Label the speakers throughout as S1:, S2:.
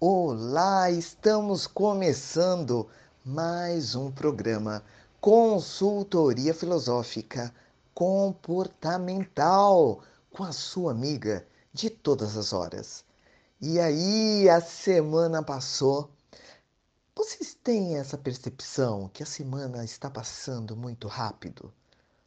S1: Olá, estamos começando mais um programa Consultoria Filosófica Comportamental com a sua amiga de todas as horas. E aí, a semana passou. Vocês têm essa percepção que a semana está passando muito rápido?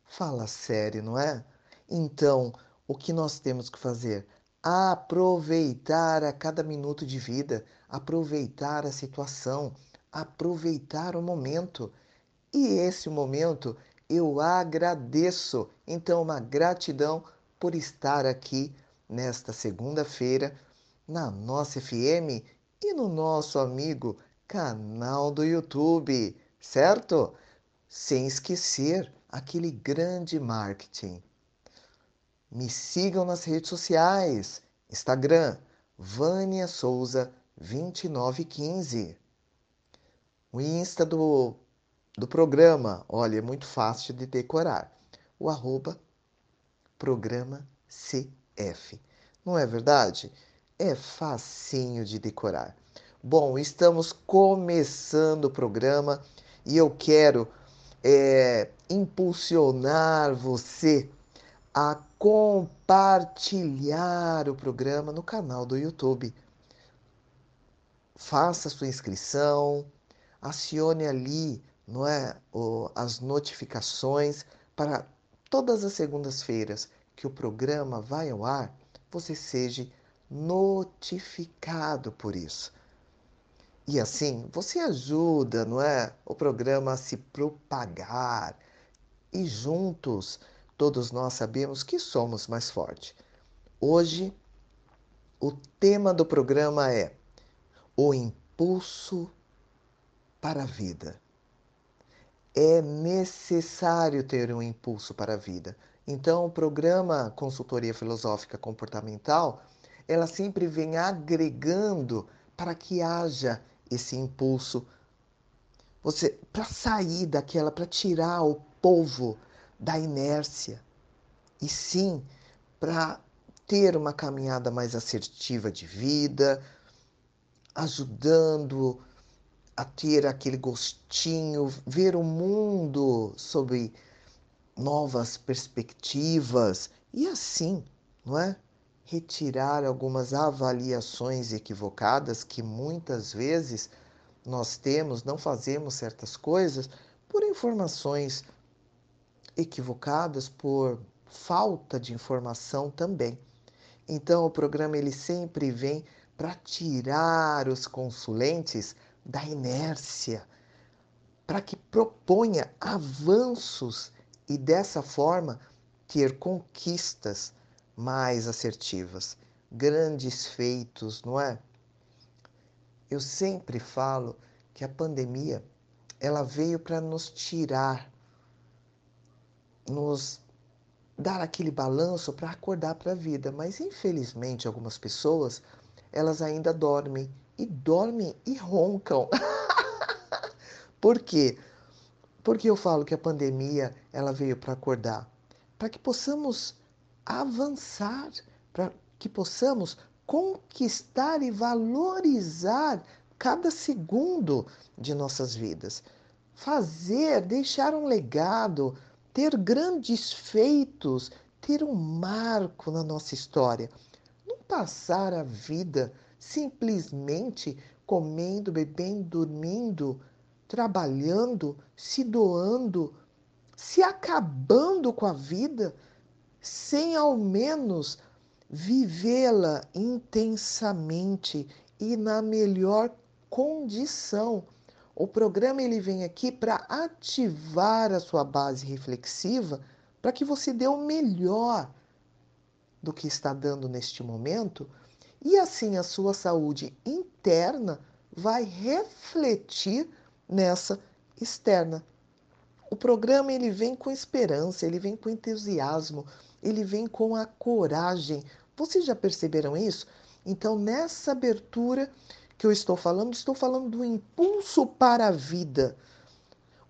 S1: Fala sério, não é? Então, o que nós temos que fazer? Aproveitar a cada minuto de vida, aproveitar a situação, aproveitar o momento. E esse momento eu agradeço. Então, uma gratidão por estar aqui nesta segunda-feira na nossa FM e no nosso amigo canal do YouTube, certo? Sem esquecer aquele grande marketing me sigam nas redes sociais. Instagram, Vânia Souza 2915. O Insta do, do programa, olha, é muito fácil de decorar. O arroba programa CF. Não é verdade? É facinho de decorar. Bom, estamos começando o programa e eu quero é, impulsionar você a compartilhar o programa no canal do YouTube. Faça sua inscrição, acione ali, não é, o, as notificações para todas as segundas-feiras que o programa vai ao ar, você seja notificado por isso. E assim, você ajuda, não é, o programa a se propagar e juntos todos nós sabemos que somos mais fortes. Hoje, o tema do programa é o impulso para a vida. É necessário ter um impulso para a vida. Então, o programa Consultoria Filosófica Comportamental, ela sempre vem agregando para que haja esse impulso você para sair daquela, para tirar o povo da inércia, e sim para ter uma caminhada mais assertiva de vida, ajudando a ter aquele gostinho, ver o mundo sob novas perspectivas e assim, não é? Retirar algumas avaliações equivocadas que muitas vezes nós temos, não fazemos certas coisas por informações equivocadas por falta de informação também. Então o programa ele sempre vem para tirar os consulentes da inércia, para que proponha avanços e dessa forma ter conquistas mais assertivas, grandes feitos, não é? Eu sempre falo que a pandemia ela veio para nos tirar nos dar aquele balanço para acordar para a vida, mas infelizmente algumas pessoas elas ainda dormem e dormem e roncam. Por quê? Porque eu falo que a pandemia ela veio para acordar, para que possamos avançar, para que possamos conquistar e valorizar cada segundo de nossas vidas. Fazer, deixar um legado, ter grandes feitos, ter um marco na nossa história. Não passar a vida simplesmente comendo, bebendo, dormindo, trabalhando, se doando, se acabando com a vida, sem ao menos vivê-la intensamente e na melhor condição o programa ele vem aqui para ativar a sua base reflexiva para que você dê o melhor do que está dando neste momento e assim a sua saúde interna vai refletir nessa externa. O programa ele vem com esperança, ele vem com entusiasmo, ele vem com a coragem. Vocês já perceberam isso? Então, nessa abertura, que eu estou falando, estou falando do impulso para a vida.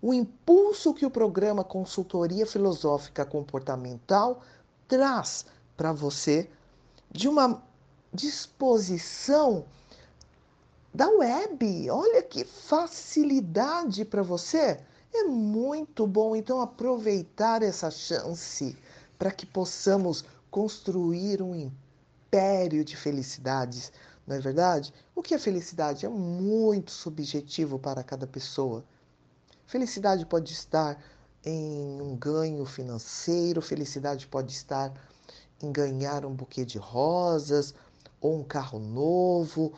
S1: O impulso que o programa Consultoria Filosófica Comportamental traz para você de uma disposição da web. Olha que facilidade para você. É muito bom então aproveitar essa chance para que possamos construir um império de felicidades, não é verdade? O que é felicidade? É muito subjetivo para cada pessoa. Felicidade pode estar em um ganho financeiro, felicidade pode estar em ganhar um buquê de rosas, ou um carro novo,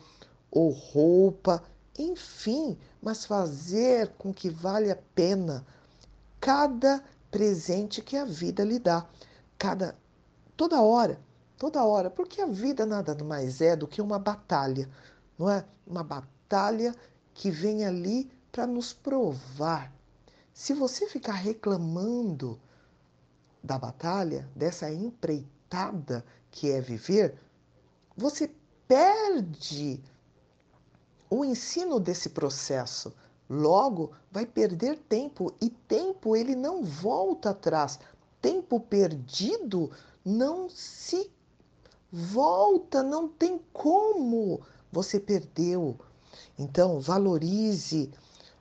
S1: ou roupa, enfim, mas fazer com que vale a pena cada presente que a vida lhe dá, cada toda hora, toda hora, porque a vida nada mais é do que uma batalha, não é? Uma batalha que vem ali para nos provar. Se você ficar reclamando da batalha, dessa empreitada que é viver, você perde o ensino desse processo. Logo, vai perder tempo e tempo ele não volta atrás. Tempo perdido não se volta, não tem como. Você perdeu. Então, valorize,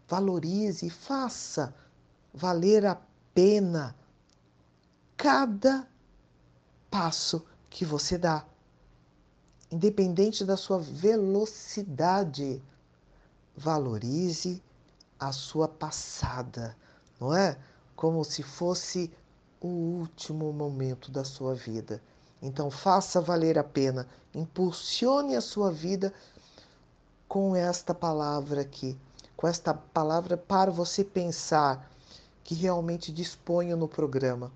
S1: valorize, faça valer a pena cada passo que você dá independente da sua velocidade. Valorize a sua passada, não é? Como se fosse o último momento da sua vida. Então, faça valer a pena, impulsione a sua vida com esta palavra aqui, com esta palavra para você pensar que realmente disponho no programa.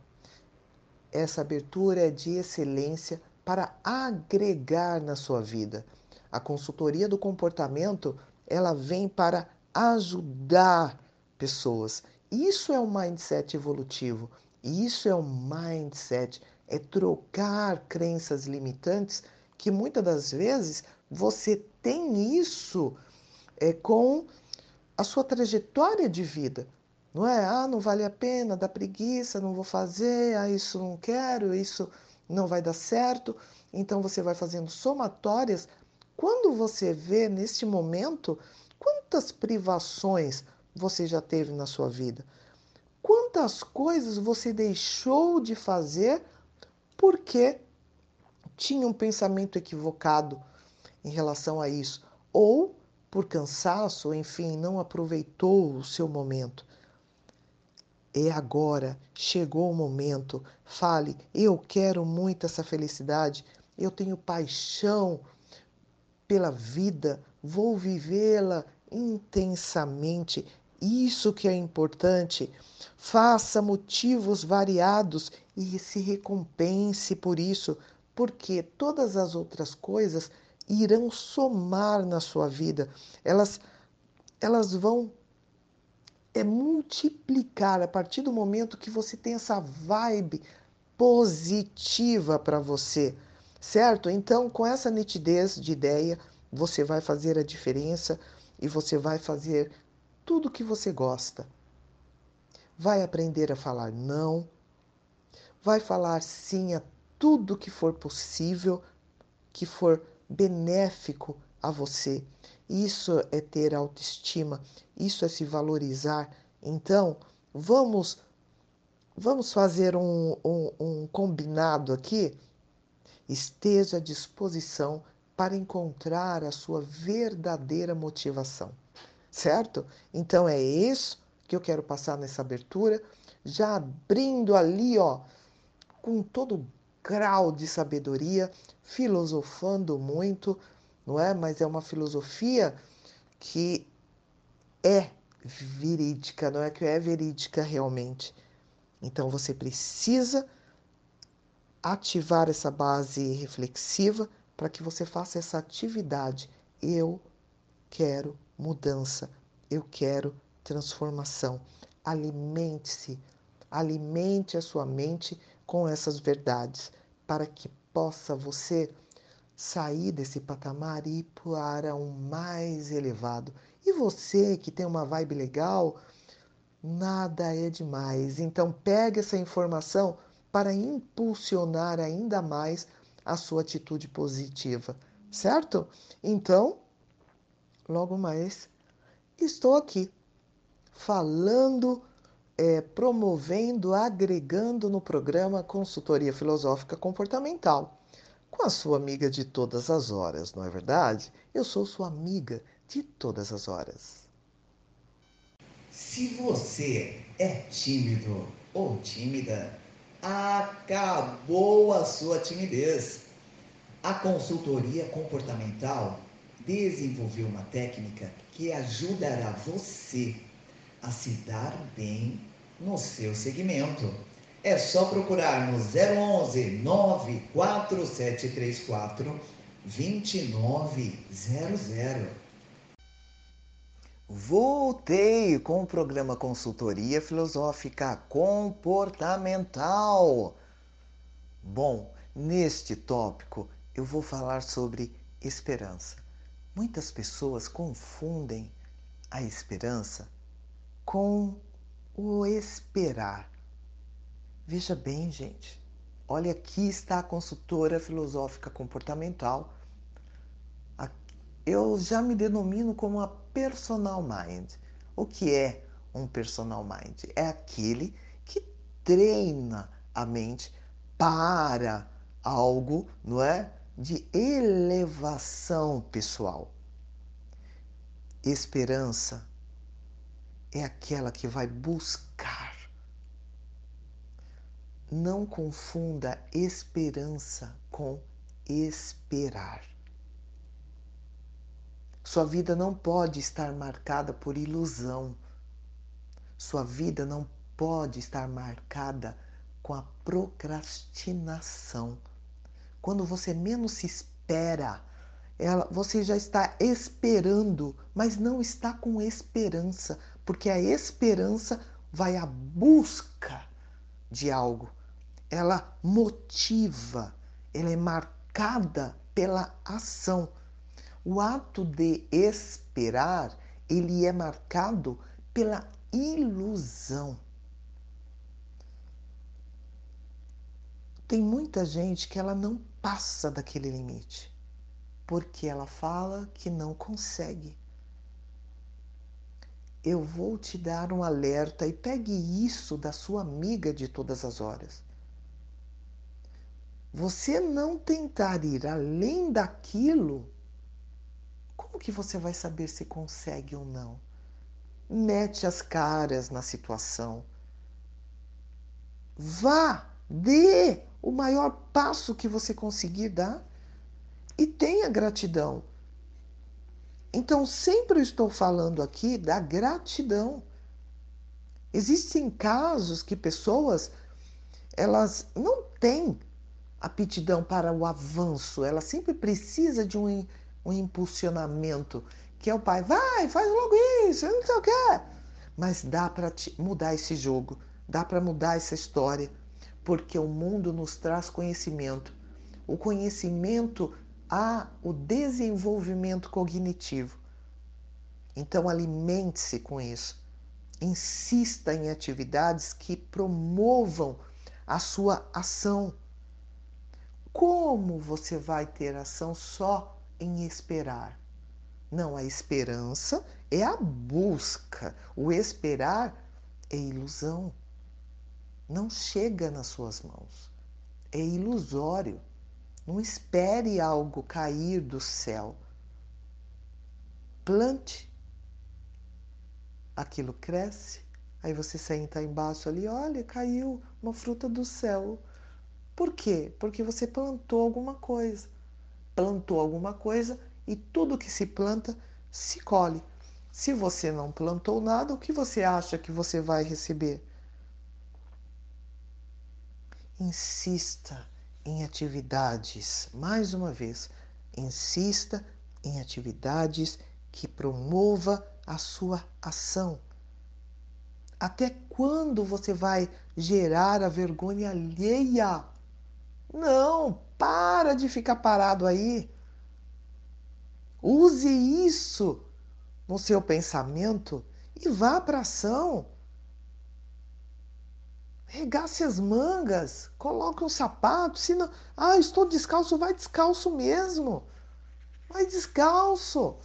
S1: Essa abertura é de excelência para agregar na sua vida. A consultoria do comportamento, ela vem para ajudar pessoas. Isso é um mindset evolutivo. Isso é um mindset, é trocar crenças limitantes que muitas das vezes você tem isso é, com a sua trajetória de vida. Não é? Ah, não vale a pena, dá preguiça, não vou fazer, ah, isso não quero, isso não vai dar certo. Então você vai fazendo somatórias. Quando você vê neste momento quantas privações você já teve na sua vida, quantas coisas você deixou de fazer porque tinha um pensamento equivocado em relação a isso, ou por cansaço, enfim, não aproveitou o seu momento. É agora, chegou o momento. Fale, eu quero muito essa felicidade, eu tenho paixão pela vida, vou vivê-la intensamente. Isso que é importante. Faça motivos variados e se recompense por isso, porque todas as outras coisas irão somar na sua vida. Elas elas vão é multiplicar a partir do momento que você tem essa vibe positiva para você, certo? Então, com essa nitidez de ideia, você vai fazer a diferença e você vai fazer tudo que você gosta. Vai aprender a falar não, vai falar sim a tudo que for possível, que for benéfico a você. Isso é ter autoestima, isso é se valorizar. Então, vamos vamos fazer um, um, um combinado aqui. Esteja à disposição para encontrar a sua verdadeira motivação, certo? Então é isso que eu quero passar nessa abertura, já abrindo ali, ó, com todo grau de sabedoria, filosofando muito, não é? Mas é uma filosofia que é verídica, não é que é verídica realmente. Então você precisa ativar essa base reflexiva para que você faça essa atividade. Eu quero mudança, eu quero transformação. Alimente-se, alimente a sua mente com essas verdades para que possa você sair desse patamar e ir para um mais elevado. E você que tem uma vibe legal, nada é demais. Então pegue essa informação para impulsionar ainda mais a sua atitude positiva, certo? Então, logo mais estou aqui falando, é, promovendo, agregando no programa Consultoria Filosófica Comportamental com a sua amiga de todas as horas, não é verdade? Eu sou sua amiga de todas as horas.
S2: Se você é tímido ou tímida, acabou a sua timidez. A consultoria comportamental desenvolveu uma técnica que ajudará você a se dar bem no seu segmento. É só procurar no 011 94734 2900.
S1: Voltei com o programa Consultoria Filosófica Comportamental. Bom, neste tópico eu vou falar sobre esperança. Muitas pessoas confundem a esperança com o esperar. Veja bem, gente. Olha, aqui está a consultora filosófica comportamental. Eu já me denomino como a personal mind. O que é um personal mind? É aquele que treina a mente para algo, não é? De elevação pessoal. Esperança é aquela que vai buscar. Não confunda esperança com esperar. Sua vida não pode estar marcada por ilusão. Sua vida não pode estar marcada com a procrastinação. Quando você menos se espera, ela, você já está esperando, mas não está com esperança, porque a esperança vai à busca de algo. Ela motiva, ela é marcada pela ação. O ato de esperar, ele é marcado pela ilusão. Tem muita gente que ela não passa daquele limite, porque ela fala que não consegue eu vou te dar um alerta e pegue isso da sua amiga de todas as horas. Você não tentar ir além daquilo, como que você vai saber se consegue ou não? Mete as caras na situação. Vá, dê o maior passo que você conseguir dar e tenha gratidão. Então, sempre estou falando aqui da gratidão. Existem casos que pessoas elas não têm aptidão para o avanço, ela sempre precisa de um, um impulsionamento, que é o pai, vai, faz logo isso, não sei o que. Mas dá para mudar esse jogo, dá para mudar essa história, porque o mundo nos traz conhecimento. O conhecimento há o desenvolvimento cognitivo. Então, alimente-se com isso. Insista em atividades que promovam a sua ação. Como você vai ter ação só em esperar? Não, a esperança é a busca. O esperar é ilusão. Não chega nas suas mãos. É ilusório. Não espere algo cair do céu. Plante. Aquilo cresce. Aí você senta embaixo ali, olha, caiu uma fruta do céu. Por quê? Porque você plantou alguma coisa. Plantou alguma coisa e tudo que se planta se colhe. Se você não plantou nada, o que você acha que você vai receber? Insista em atividades, mais uma vez, insista em atividades que promova a sua ação. Até quando você vai gerar a vergonha alheia? Não, para de ficar parado aí. Use isso no seu pensamento e vá para ação. Regace as mangas, coloque um sapato. Se não, ah, estou descalço, vai descalço mesmo. Vai descalço.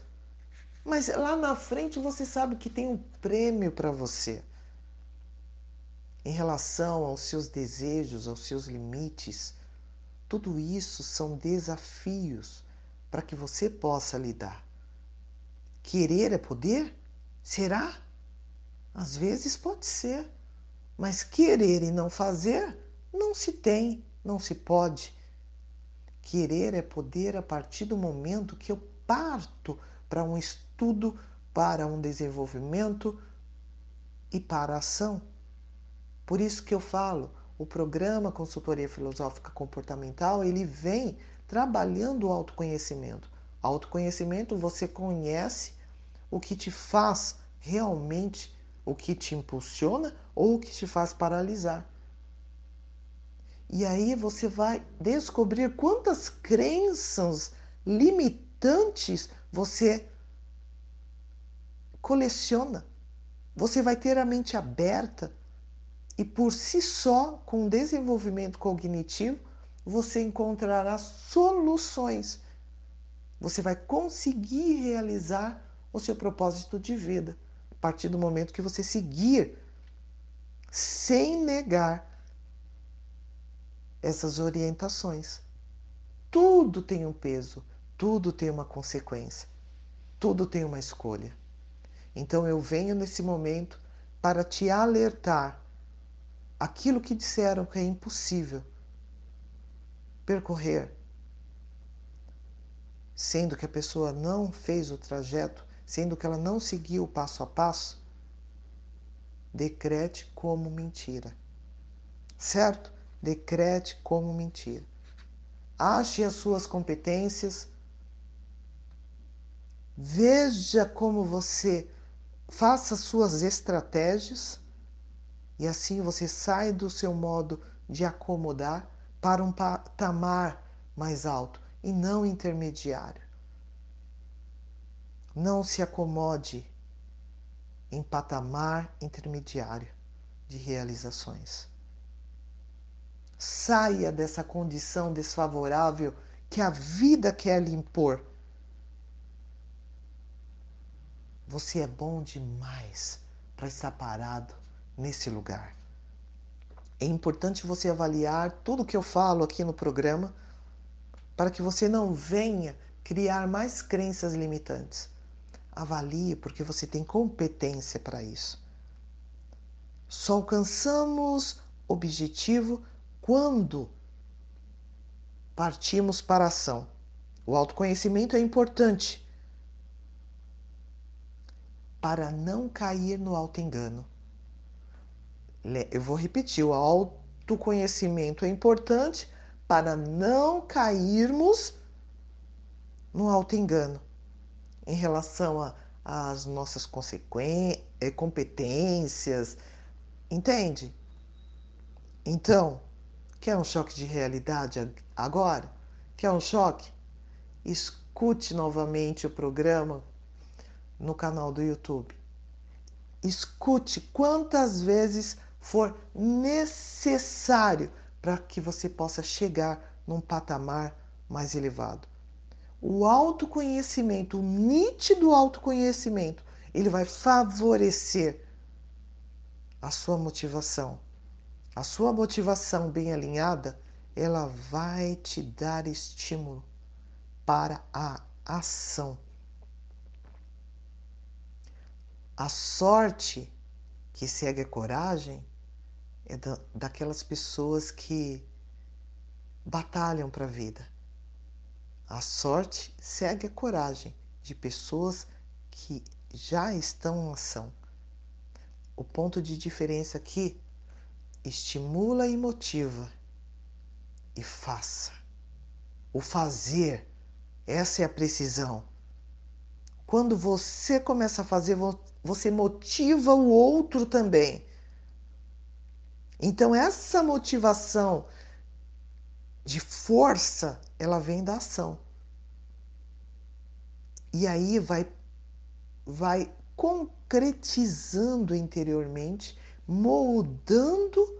S1: Mas lá na frente você sabe que tem um prêmio para você. Em relação aos seus desejos, aos seus limites, tudo isso são desafios para que você possa lidar. Querer é poder? Será? Às vezes pode ser, mas querer e não fazer não se tem, não se pode. Querer é poder a partir do momento que eu parto para um estudo, para um desenvolvimento e para a ação. Por isso que eu falo, o programa Consultoria Filosófica Comportamental, ele vem trabalhando o autoconhecimento. Autoconhecimento, você conhece o que te faz realmente, o que te impulsiona ou o que te faz paralisar. E aí você vai descobrir quantas crenças limitantes você coleciona. Você vai ter a mente aberta e por si só, com desenvolvimento cognitivo, você encontrará soluções. Você vai conseguir realizar o seu propósito de vida partir do momento que você seguir sem negar essas orientações. Tudo tem um peso, tudo tem uma consequência, tudo tem uma escolha. Então eu venho nesse momento para te alertar aquilo que disseram que é impossível percorrer, sendo que a pessoa não fez o trajeto, sendo que ela não seguiu o passo a passo, decrete como mentira. Certo? Decrete como mentira. Ache as suas competências. Veja como você faça suas estratégias e assim você sai do seu modo de acomodar para um patamar mais alto e não intermediário. Não se acomode em patamar intermediário de realizações. Saia dessa condição desfavorável que a vida quer lhe impor. Você é bom demais para estar parado nesse lugar. É importante você avaliar tudo que eu falo aqui no programa para que você não venha criar mais crenças limitantes. Avalie porque você tem competência para isso. Só alcançamos objetivo quando partimos para a ação. O autoconhecimento é importante para não cair no auto-engano. Eu vou repetir: o autoconhecimento é importante para não cairmos no auto-engano em relação às nossas eh, competências. Entende? Então, quer um choque de realidade agora? Quer um choque? Escute novamente o programa no canal do YouTube. Escute quantas vezes for necessário para que você possa chegar num patamar mais elevado. O autoconhecimento, o nítido autoconhecimento, ele vai favorecer a sua motivação. A sua motivação bem alinhada, ela vai te dar estímulo para a ação. A sorte que segue a coragem é da, daquelas pessoas que batalham para a vida. A sorte segue a coragem de pessoas que já estão em ação. O ponto de diferença aqui estimula e motiva e faça. O fazer, essa é a precisão. Quando você começa a fazer, você motiva o outro também. Então, essa motivação de força, ela vem da ação. E aí vai, vai concretizando interiormente, moldando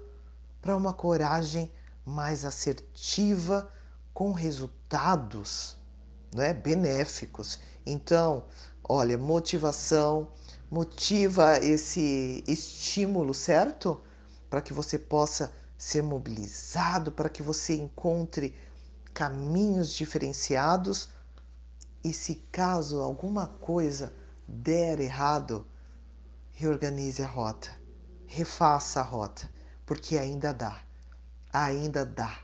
S1: para uma coragem mais assertiva, com resultados né, benéficos. Então, Olha, motivação, motiva esse estímulo, certo? Para que você possa ser mobilizado, para que você encontre caminhos diferenciados. E se caso alguma coisa der errado, reorganize a rota, refaça a rota, porque ainda dá, ainda dá,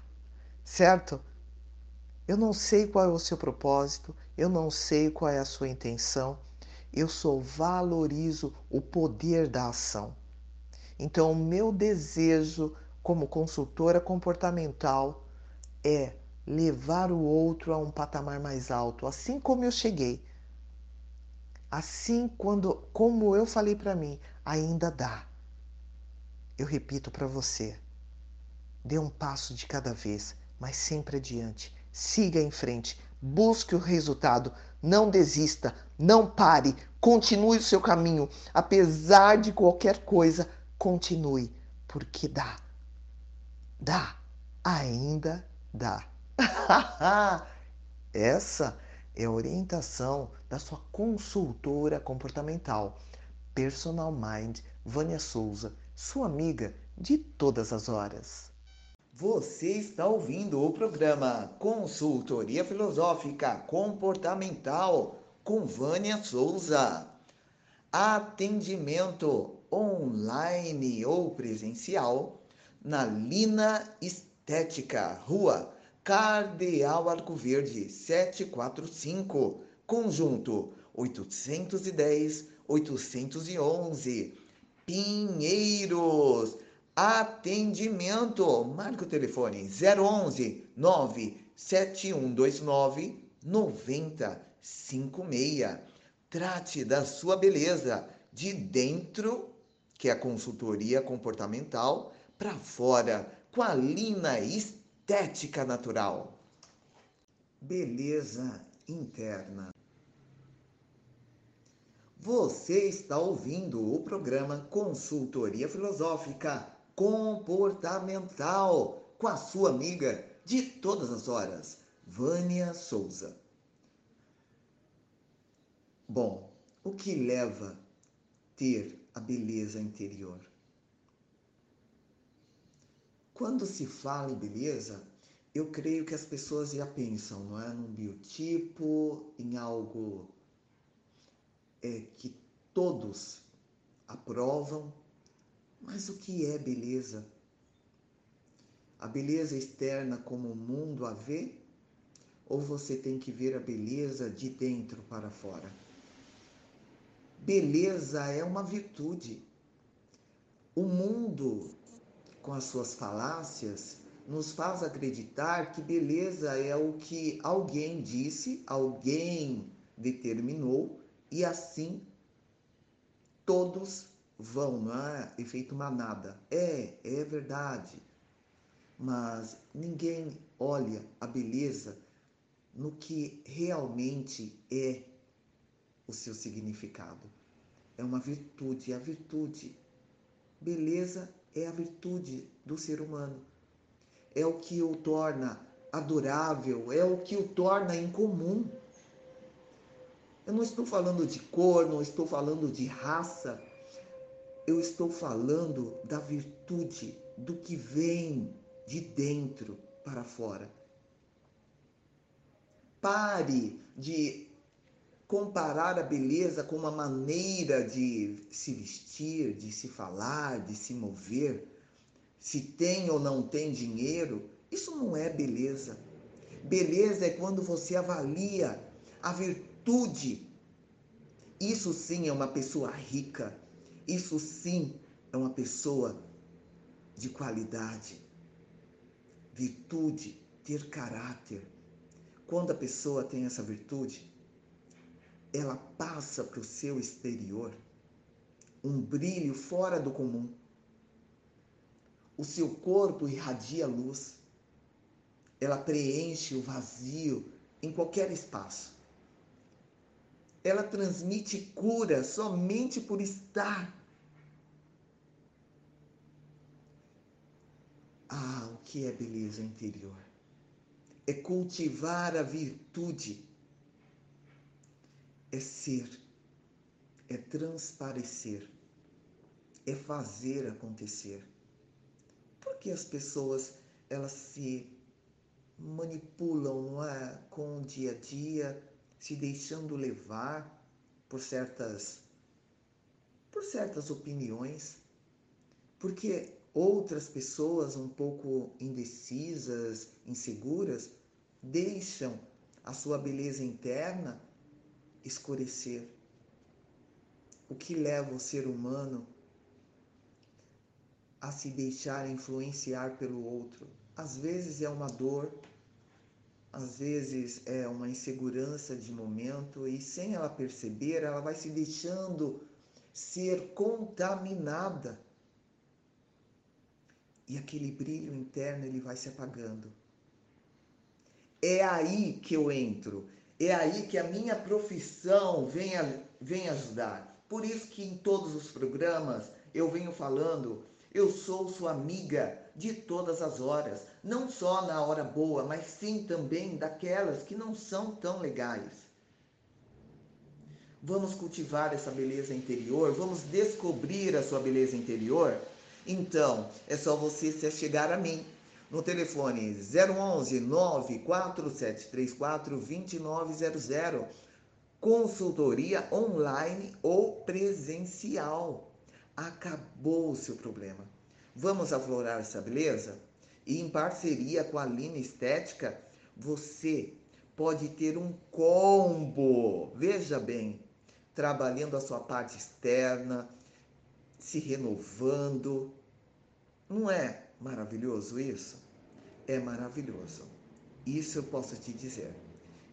S1: certo? Eu não sei qual é o seu propósito, eu não sei qual é a sua intenção, eu só valorizo o poder da ação. Então, o meu desejo como consultora comportamental é levar o outro a um patamar mais alto, assim como eu cheguei. Assim quando como eu falei para mim, ainda dá. Eu repito para você. Dê um passo de cada vez, mas sempre adiante. Siga em frente, busque o resultado, não desista, não pare, continue o seu caminho, apesar de qualquer coisa, continue, porque dá. Dá, ainda dá. Essa é a orientação da sua consultora comportamental, Personal Mind Vânia Souza, sua amiga de todas as horas.
S2: Você está ouvindo o programa Consultoria Filosófica Comportamental com Vânia Souza. Atendimento online ou presencial na Lina Estética, Rua Cardeal Arco Verde 745, conjunto 810 811, Pinheiros. Atendimento. Marque o telefone 011 97129 9056. Trate da sua beleza de dentro, que é a consultoria comportamental, para fora, com a Lina Estética estética natural, beleza interna. Você está ouvindo o programa Consultoria Filosófica Comportamental com a sua amiga de todas as horas, Vânia Souza. Bom, o que leva ter a beleza interior? Quando se fala em beleza, eu creio que as pessoas já pensam, não é, num biotipo, em algo é, que todos aprovam. Mas o que é beleza? A beleza externa como o mundo a vê? Ou você tem que ver a beleza de dentro para fora? Beleza é uma virtude. O mundo com as suas falácias, nos faz acreditar que beleza é o que alguém disse, alguém determinou e assim todos vão, não é? Efeito manada. É, é verdade. Mas ninguém olha a beleza no que realmente é o seu significado. É uma virtude, é a virtude. Beleza é a virtude do ser humano. É o que o torna adorável, é o que o torna incomum. Eu não estou falando de cor, não estou falando de raça, eu estou falando da virtude, do que vem de dentro para fora. Pare de comparar a beleza com uma maneira de se vestir, de se falar, de se mover, se tem ou não tem dinheiro, isso não é beleza. Beleza é quando você avalia a virtude. Isso sim é uma pessoa rica. Isso sim é uma pessoa de qualidade. Virtude, ter caráter. Quando a pessoa tem essa virtude, ela passa para o seu exterior um brilho fora do comum. O seu corpo irradia luz. Ela preenche o vazio em qualquer espaço. Ela transmite cura somente por estar. Ah, o que é beleza interior? É cultivar a virtude é ser
S1: é transparecer, é fazer acontecer. Porque as pessoas elas se manipulam é? com o dia a dia, se deixando levar por certas por certas opiniões, porque outras pessoas um pouco indecisas, inseguras, deixam a sua beleza interna escurecer. O que leva o ser humano a se deixar influenciar pelo outro? Às vezes é uma dor, às vezes é uma insegurança de momento e sem ela perceber, ela vai se deixando ser contaminada. E aquele brilho interno ele vai se apagando. É aí que eu entro. É aí que a minha profissão vem, vem ajudar. Por isso que em todos os programas eu venho falando, eu sou sua amiga de todas as horas, não só na hora boa, mas sim também daquelas que não são tão legais. Vamos cultivar essa beleza interior? Vamos descobrir a sua beleza interior? Então, é só você se chegar a mim no telefone 011 94734 2900, consultoria online ou presencial. Acabou o seu problema. Vamos aflorar essa beleza? E em parceria com a Lina Estética, você pode ter um combo. Veja bem, trabalhando a sua parte externa, se renovando. Não é maravilhoso isso? É maravilhoso. Isso eu posso te dizer.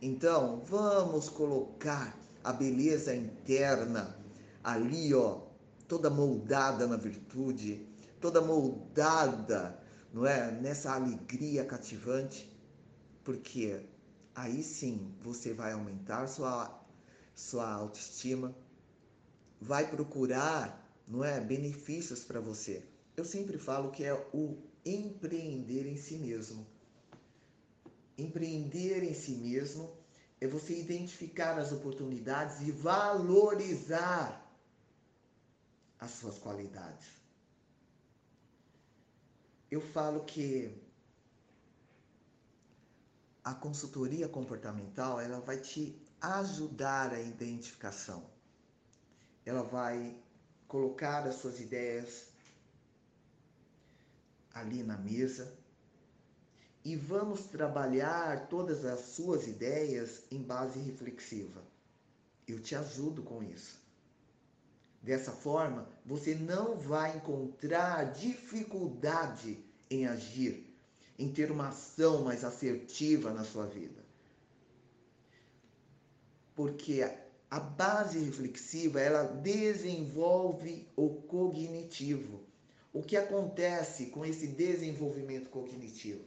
S1: Então, vamos colocar a beleza interna ali, ó, toda moldada na virtude, toda moldada, não é, nessa alegria cativante, porque aí sim você vai aumentar sua sua autoestima, vai procurar, não é, benefícios para você. Eu sempre falo que é o empreender em si mesmo. Empreender em si mesmo é você identificar as oportunidades e valorizar as suas qualidades. Eu falo que a consultoria comportamental, ela vai te ajudar a identificação. Ela vai colocar as suas ideias ali na mesa e vamos trabalhar todas as suas ideias em base reflexiva. Eu te ajudo com isso. Dessa forma, você não vai encontrar dificuldade em agir, em ter uma ação mais assertiva na sua vida porque a base reflexiva ela desenvolve o cognitivo. O que acontece com esse desenvolvimento cognitivo?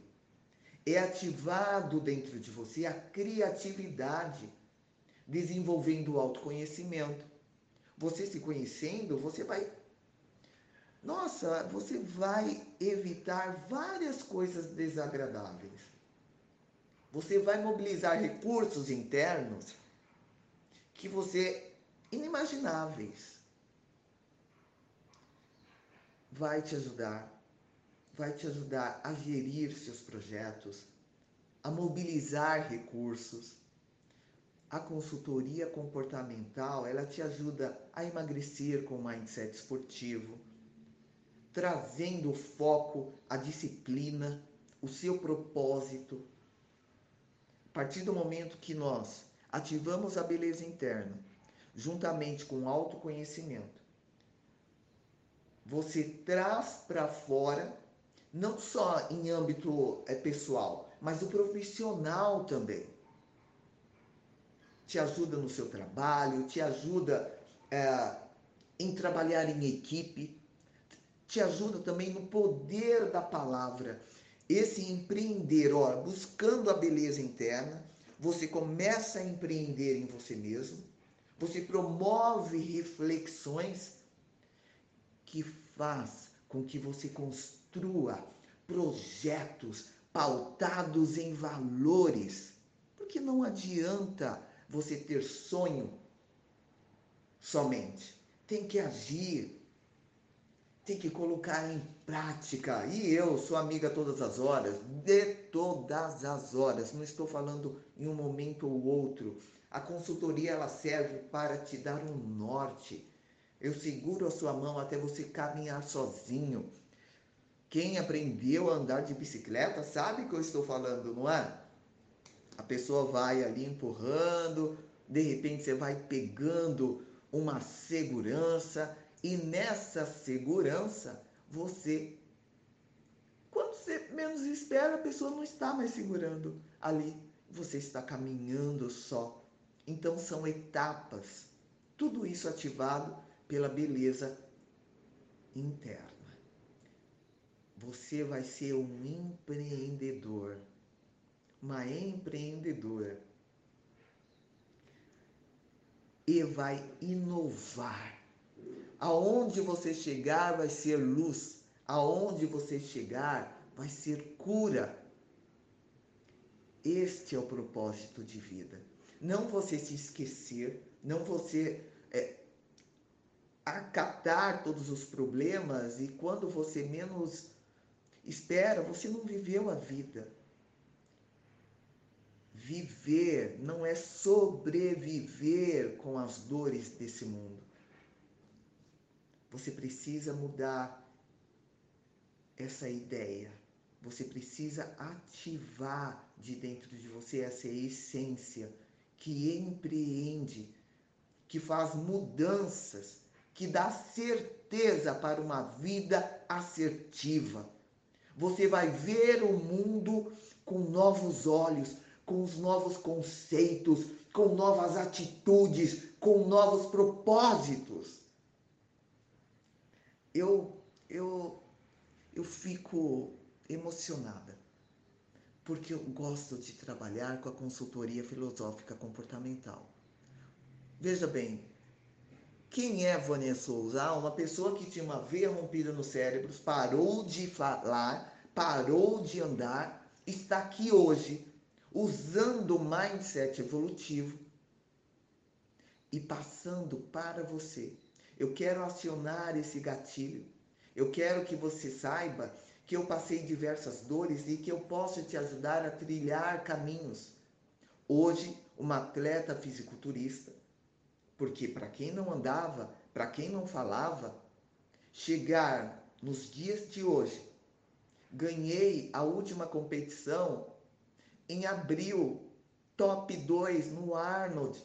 S1: É ativado dentro de você a criatividade, desenvolvendo o autoconhecimento. Você se conhecendo, você vai. Nossa, você vai evitar várias coisas desagradáveis. Você vai mobilizar recursos internos que você inimagináveis. Vai te ajudar, vai te ajudar a gerir seus projetos, a mobilizar recursos. A consultoria comportamental, ela te ajuda a emagrecer com o mindset esportivo, trazendo o foco, a disciplina, o seu propósito. A partir do momento que nós ativamos a beleza interna, juntamente com o autoconhecimento. Você traz para fora, não só em âmbito é, pessoal, mas o profissional também. Te ajuda no seu trabalho, te ajuda é, em trabalhar em equipe, te ajuda também no poder da palavra. Esse empreender, ó, buscando a beleza interna, você começa a empreender em você mesmo, você promove reflexões que faz com que você construa projetos pautados em valores. Porque não adianta você ter sonho somente. Tem que agir. Tem que colocar em prática. E eu sou amiga todas as horas, de todas as horas. Não estou falando em um momento ou outro. A consultoria ela serve para te dar um norte. Eu seguro a sua mão até você caminhar sozinho. Quem aprendeu a andar de bicicleta sabe que eu estou falando, não é? A pessoa vai ali empurrando, de repente você vai pegando uma segurança e nessa segurança você quando você menos espera, a pessoa não está mais segurando ali, você está caminhando só. Então são etapas. Tudo isso ativado pela beleza interna. Você vai ser um empreendedor, uma empreendedora. E vai inovar. Aonde você chegar vai ser luz. Aonde você chegar vai ser cura. Este é o propósito de vida. Não você se esquecer, não você é, acatar todos os problemas e quando você menos Espera, você não viveu a vida. Viver não é sobreviver com as dores desse mundo. Você precisa mudar essa ideia. Você precisa ativar de dentro de você essa essência que empreende, que faz mudanças, que dá certeza para uma vida assertiva você vai ver o mundo com novos olhos, com os novos conceitos, com novas atitudes, com novos propósitos. Eu eu eu fico emocionada porque eu gosto de trabalhar com a consultoria filosófica comportamental. Veja bem, quem é Vânia Souza? Ah, uma pessoa que tinha uma veia rompida no cérebro, parou de falar, parou de andar, está aqui hoje usando o mindset evolutivo e passando para você. Eu quero acionar esse gatilho. Eu quero que você saiba que eu passei diversas dores e que eu posso te ajudar a trilhar caminhos. Hoje, uma atleta fisiculturista porque para quem não andava, para quem não falava, chegar nos dias de hoje, ganhei a última competição em abril, top 2 no Arnold.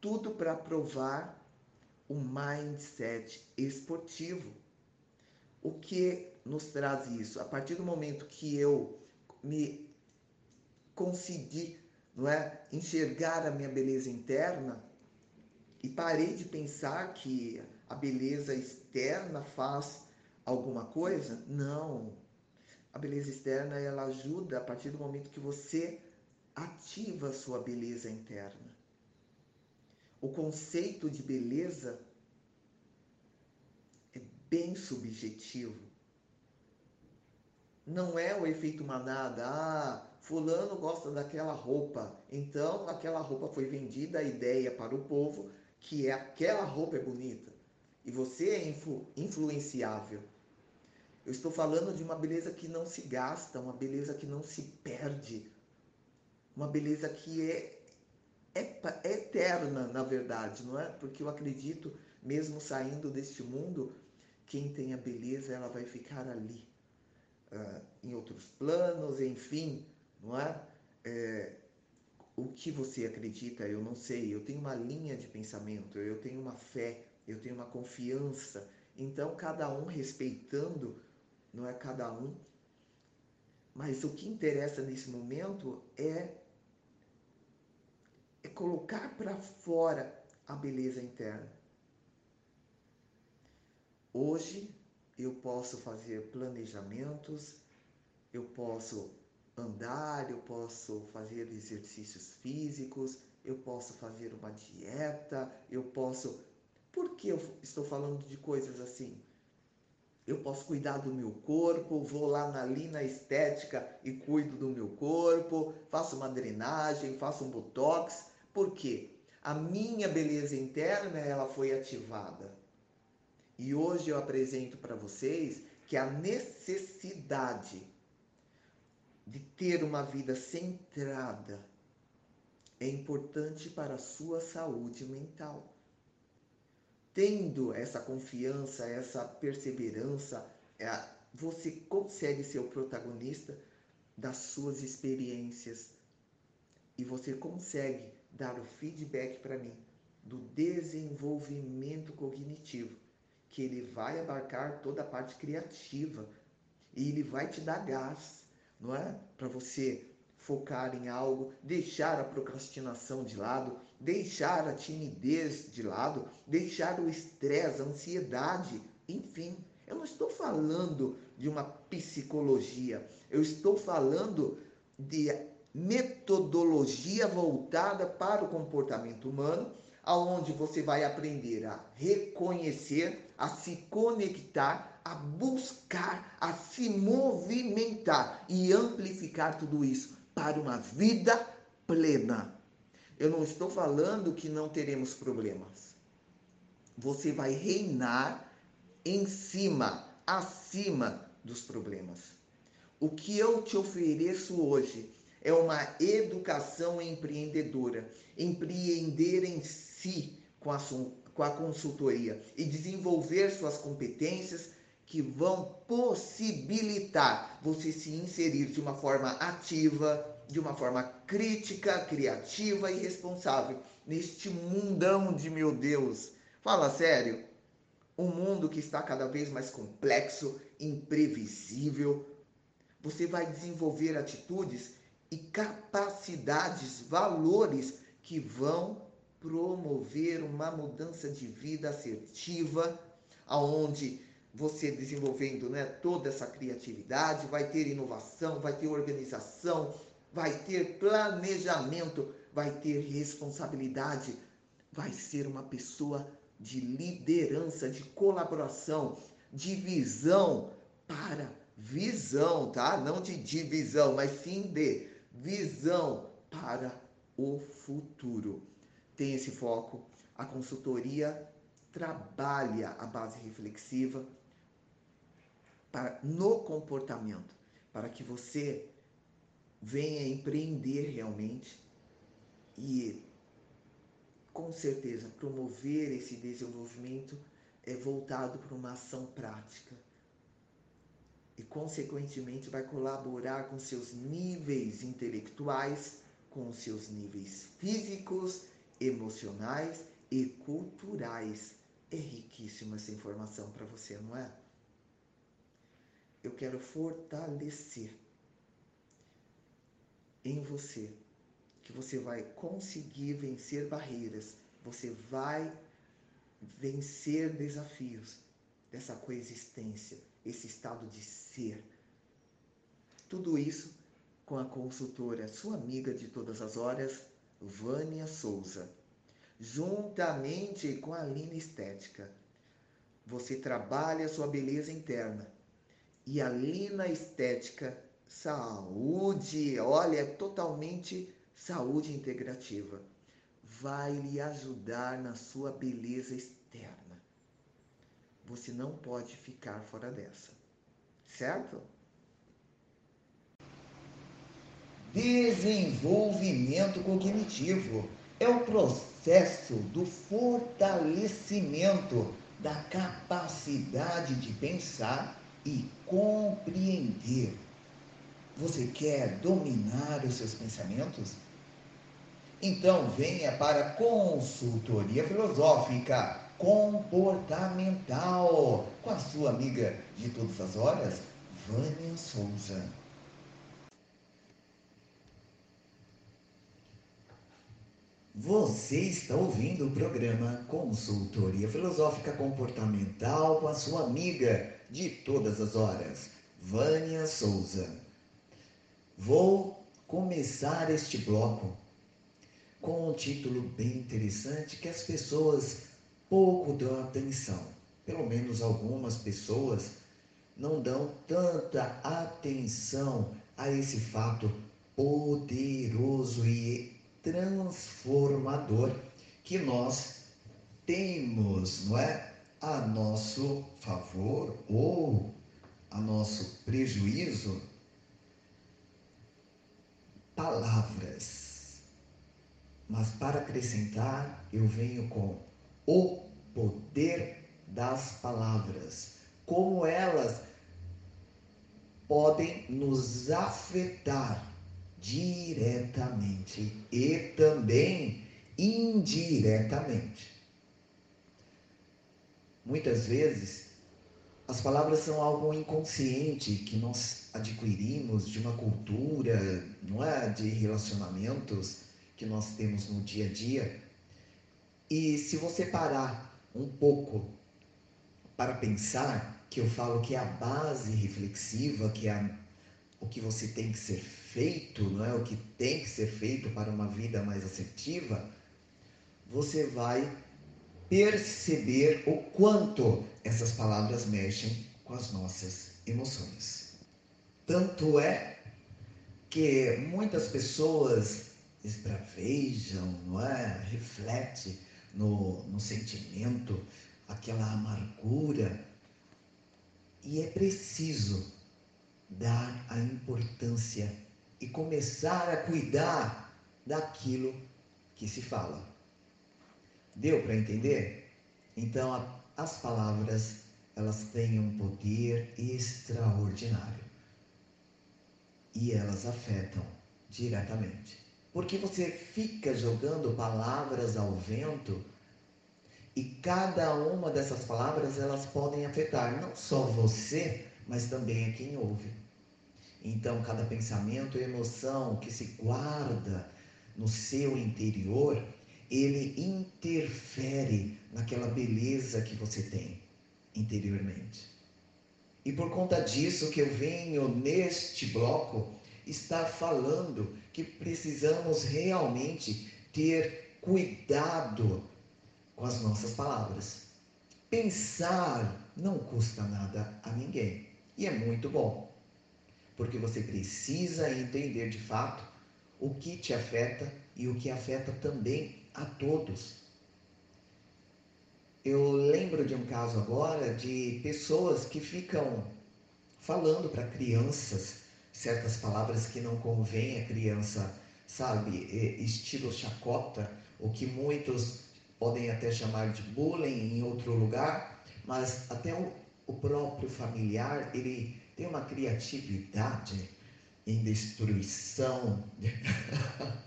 S1: Tudo para provar o mindset esportivo. O que nos traz isso? A partir do momento que eu me consegui não é? Enxergar a minha beleza interna e parei de pensar que a beleza externa faz alguma coisa? Não. A beleza externa ela ajuda a partir do momento que você ativa a sua beleza interna. O conceito de beleza é bem subjetivo. Não é o efeito manada, ah, Fulano gosta daquela roupa, então aquela roupa foi vendida a ideia para o povo que é aquela roupa é bonita e você é influ, influenciável. Eu estou falando de uma beleza que não se gasta, uma beleza que não se perde, uma beleza que é, é, é eterna, na verdade, não é? Porque eu acredito, mesmo saindo deste mundo, quem tem a beleza, ela vai ficar ali, em outros planos, enfim, não é? é? O que você acredita, eu não sei. Eu tenho uma linha de pensamento, eu tenho uma fé, eu tenho uma confiança. Então, cada um respeitando, não é cada um. Mas o que interessa nesse momento é, é colocar para fora a beleza interna. Hoje eu posso fazer planejamentos, eu posso andar, eu posso fazer exercícios físicos, eu posso fazer uma dieta, eu posso. Por que eu estou falando de coisas assim? Eu posso cuidar do meu corpo, vou lá na, ali na estética e cuido do meu corpo, faço uma drenagem, faço um botox. Por quê? a minha beleza interna ela foi ativada. E hoje eu apresento para vocês que a necessidade de ter uma vida centrada é importante para a sua saúde mental. Tendo essa confiança, essa perseverança, é, você consegue ser o protagonista das suas experiências e você consegue dar o feedback para mim do desenvolvimento cognitivo, que ele vai abarcar toda a parte criativa e ele vai te dar gás, não é? Para você focar em algo, deixar a procrastinação de lado, deixar a timidez de lado, deixar o estresse, a ansiedade, enfim. Eu não estou falando de uma psicologia, eu estou falando de metodologia voltada para o comportamento humano, aonde você vai aprender a reconhecer, a se conectar, a buscar, a se movimentar e amplificar tudo isso para uma vida plena. Eu não estou falando que não teremos problemas. Você vai reinar em cima, acima dos problemas. O que eu te ofereço hoje é uma educação empreendedora, empreender em si com a, com a consultoria e desenvolver suas competências que vão possibilitar você se inserir de uma forma ativa, de uma forma crítica, criativa e responsável neste mundão de meu Deus. Fala sério. Um mundo que está cada vez mais complexo, imprevisível. Você vai desenvolver atitudes e capacidades, valores que vão promover uma mudança de vida assertiva, aonde você desenvolvendo né, toda essa criatividade, vai ter inovação, vai ter organização, vai ter planejamento, vai ter responsabilidade, vai ser uma pessoa de liderança, de colaboração, de visão para visão, tá? Não de divisão, mas sim de visão para o futuro. Tem esse foco. A consultoria trabalha a base reflexiva para, no comportamento, para que você venha empreender realmente e com certeza promover esse desenvolvimento é voltado para uma ação prática e, consequentemente, vai colaborar com seus níveis intelectuais, com seus níveis físicos, emocionais e culturais. É riquíssima essa informação para você, não é? Eu quero fortalecer em você que você vai conseguir vencer barreiras, você vai vencer desafios dessa coexistência esse estado de ser. Tudo isso com a consultora, sua amiga de todas as horas, Vânia Souza, juntamente com a Lina Estética. Você trabalha a sua beleza interna e a Lina Estética, saúde, olha, é totalmente saúde integrativa. Vai lhe ajudar na sua beleza externa. Você não pode ficar fora dessa. Certo?
S2: Desenvolvimento cognitivo é o processo do fortalecimento da capacidade de pensar e compreender. Você quer dominar os seus pensamentos? Então venha para a consultoria filosófica comportamental com a sua amiga de todas as horas, Vânia Souza. Você está ouvindo o programa Consultoria Filosófica Comportamental com a sua amiga de todas as horas, Vânia Souza. Vou começar este bloco com um título bem interessante que as pessoas pouco dão atenção. Pelo menos algumas pessoas não dão tanta atenção a esse fato poderoso e transformador que nós temos, não é, a nosso favor ou a nosso prejuízo palavras. Mas para acrescentar, eu venho com o poder das palavras. Como elas podem nos afetar diretamente e também indiretamente. Muitas vezes, as palavras são algo inconsciente que nós adquirimos de uma cultura, não é, de relacionamentos que nós temos no dia a dia. E se você parar um pouco para pensar, que eu falo que é a base reflexiva, que é o que você tem que ser feito, não é o que tem que ser feito para uma vida mais assertiva, você vai perceber o quanto essas palavras mexem com as nossas emoções. Tanto é que muitas pessoas esbravejam, não é? Reflete no, no sentimento, aquela amargura. E é preciso dar a importância e começar a cuidar daquilo que se fala. Deu para entender? Então, as palavras, elas têm um poder extraordinário. E elas afetam diretamente. Porque você fica jogando palavras ao vento e cada uma dessas palavras elas podem afetar não só você, mas também a quem ouve. Então, cada pensamento e emoção que se guarda no seu interior, ele interfere naquela beleza que você tem interiormente. E por conta disso que eu venho neste bloco estar falando que precisamos realmente ter cuidado com as nossas palavras. Pensar não custa nada a ninguém e é muito bom porque você precisa entender de fato o que te afeta e o que afeta também a todos. Eu lembro de um caso agora de pessoas que ficam falando para crianças certas palavras que não convém a criança, sabe, estilo chacota, o que muitos podem até chamar de bullying em outro lugar, mas até o, o próprio familiar, ele tem uma criatividade em destruição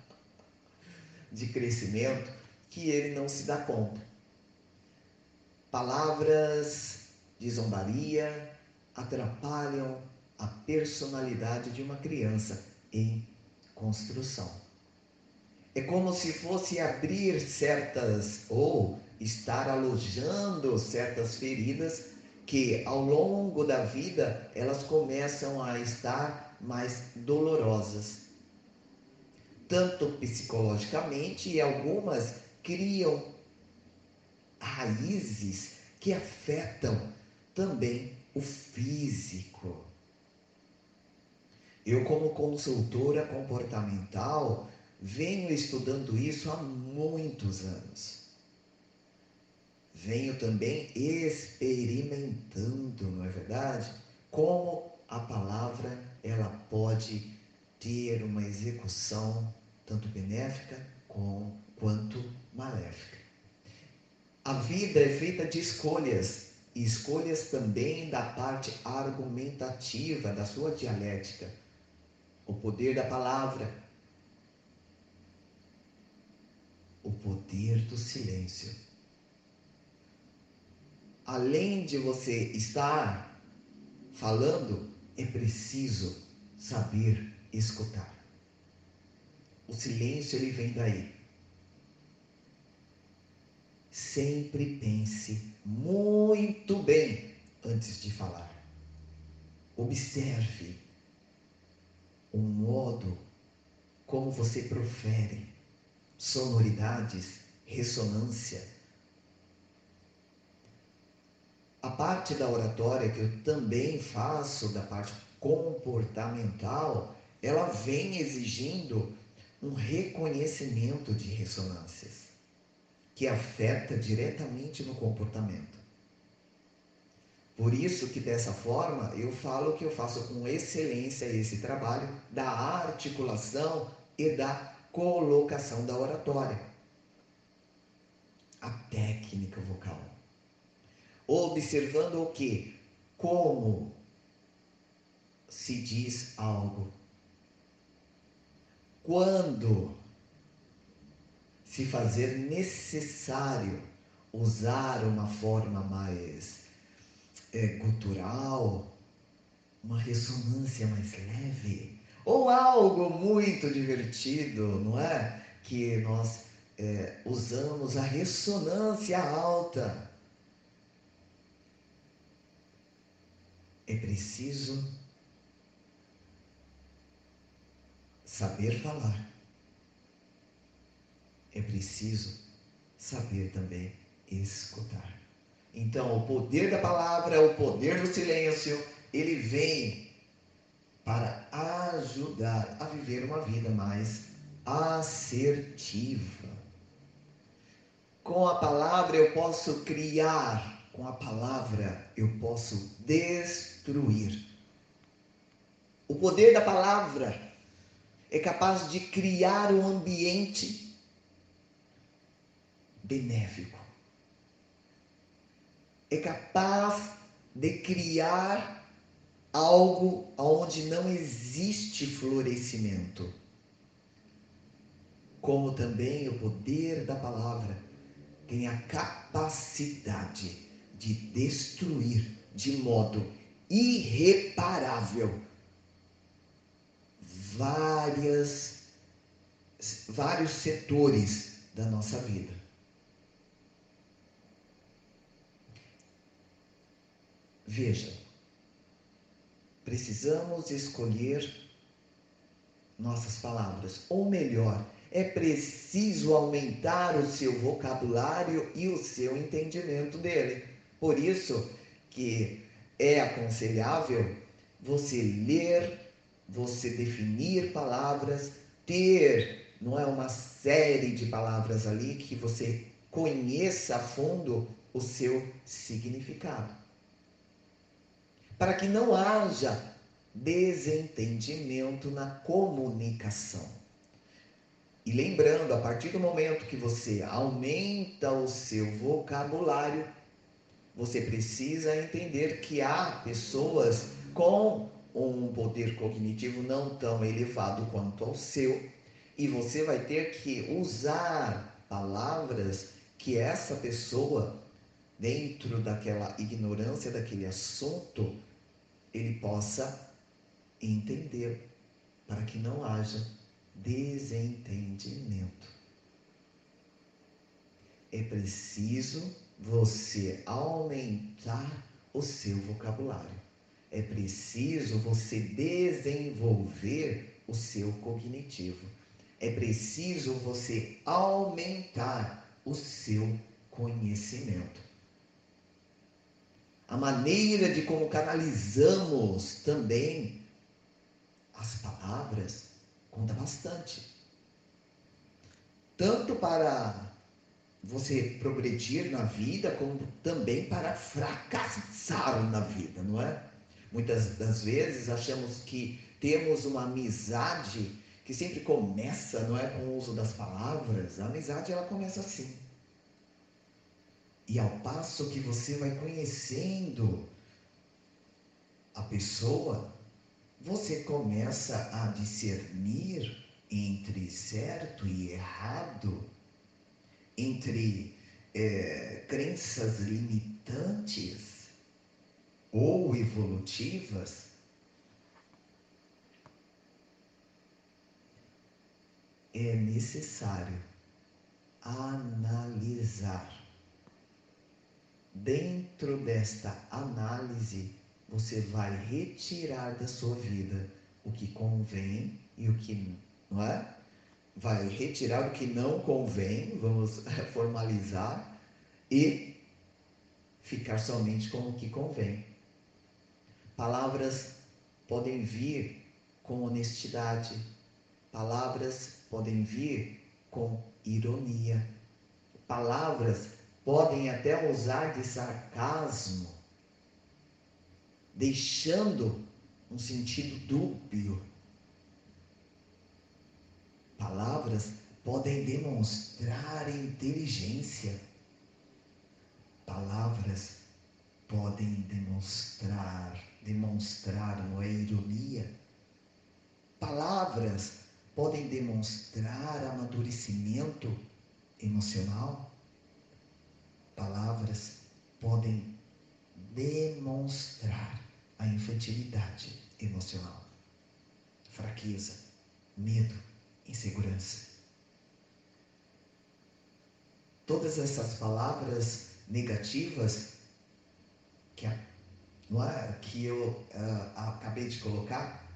S2: de crescimento que ele não se dá conta. Palavras de zombaria atrapalham a personalidade de uma criança em construção. É como se fosse abrir certas ou estar alojando certas feridas que ao longo da vida elas começam a estar mais dolorosas. Tanto psicologicamente e algumas criam raízes que afetam também o físico. Eu, como consultora comportamental, venho estudando isso há muitos anos venho também experimentando, não é verdade? Como a palavra ela pode ter uma execução tanto benéfica com, quanto maléfica. A vida é feita de escolhas, e escolhas também da parte argumentativa da sua dialética. O poder da palavra, o poder do silêncio além de você estar falando, é preciso saber escutar. O silêncio ele vem daí. Sempre pense muito bem antes de falar. Observe o modo como você profere, sonoridades, ressonância A parte da oratória que eu também faço, da parte comportamental, ela vem exigindo um reconhecimento de ressonâncias. que afeta diretamente no comportamento. Por isso que dessa forma eu falo que eu faço com excelência esse trabalho da articulação e da colocação da oratória. A técnica vocal. Observando o que? Como se diz algo. Quando se fazer necessário usar uma forma mais é, cultural, uma ressonância mais leve, ou algo muito divertido, não é? Que nós é, usamos a ressonância alta. É preciso saber falar. É preciso saber também escutar. Então, o poder da palavra, o poder do silêncio, ele vem para ajudar a viver uma vida mais assertiva. Com a palavra eu posso criar, com a palavra eu posso destruir. O poder da palavra é capaz de criar um ambiente benéfico é capaz de criar algo onde não existe florescimento. Como também o poder da palavra tem a capacidade de destruir de modo irreparável várias vários setores da nossa vida. Veja, precisamos escolher nossas palavras, ou melhor, é preciso aumentar o seu vocabulário e o seu entendimento dele. Por isso que é aconselhável você ler, você definir palavras, ter, não é uma série de palavras ali que você conheça a fundo o seu significado para que não haja desentendimento na comunicação. E lembrando, a partir do momento que você aumenta o seu vocabulário, você precisa entender que há pessoas com um poder cognitivo não tão elevado quanto ao seu, e você vai ter que usar palavras que essa pessoa, dentro daquela ignorância daquele assunto, ele possa entender, para que não haja desentendimento. É preciso você aumentar o seu vocabulário. É preciso você desenvolver o seu cognitivo. É preciso você aumentar o seu conhecimento a maneira de como canalizamos também as palavras conta bastante. Tanto para você progredir na vida, como também para fracassar na vida, não é? Muitas das vezes achamos que temos uma amizade que sempre começa, não é, com o uso das palavras. A amizade ela começa assim. E ao passo que você vai conhecendo a pessoa, você começa a discernir entre certo e errado, entre é, crenças limitantes ou evolutivas. É necessário analisar Dentro desta análise, você vai retirar da sua vida o que convém e o que não é? Vai retirar o que não convém, vamos formalizar, e ficar somente com o que convém. Palavras podem vir com honestidade, palavras podem vir com ironia, palavras podem até usar de sarcasmo, deixando um sentido dúbio. Palavras podem demonstrar inteligência. Palavras podem demonstrar, demonstrar uma ironia. Palavras podem demonstrar amadurecimento emocional. Palavras podem demonstrar a infantilidade emocional, fraqueza, medo, insegurança. Todas essas palavras negativas que, não é, que eu uh, acabei de colocar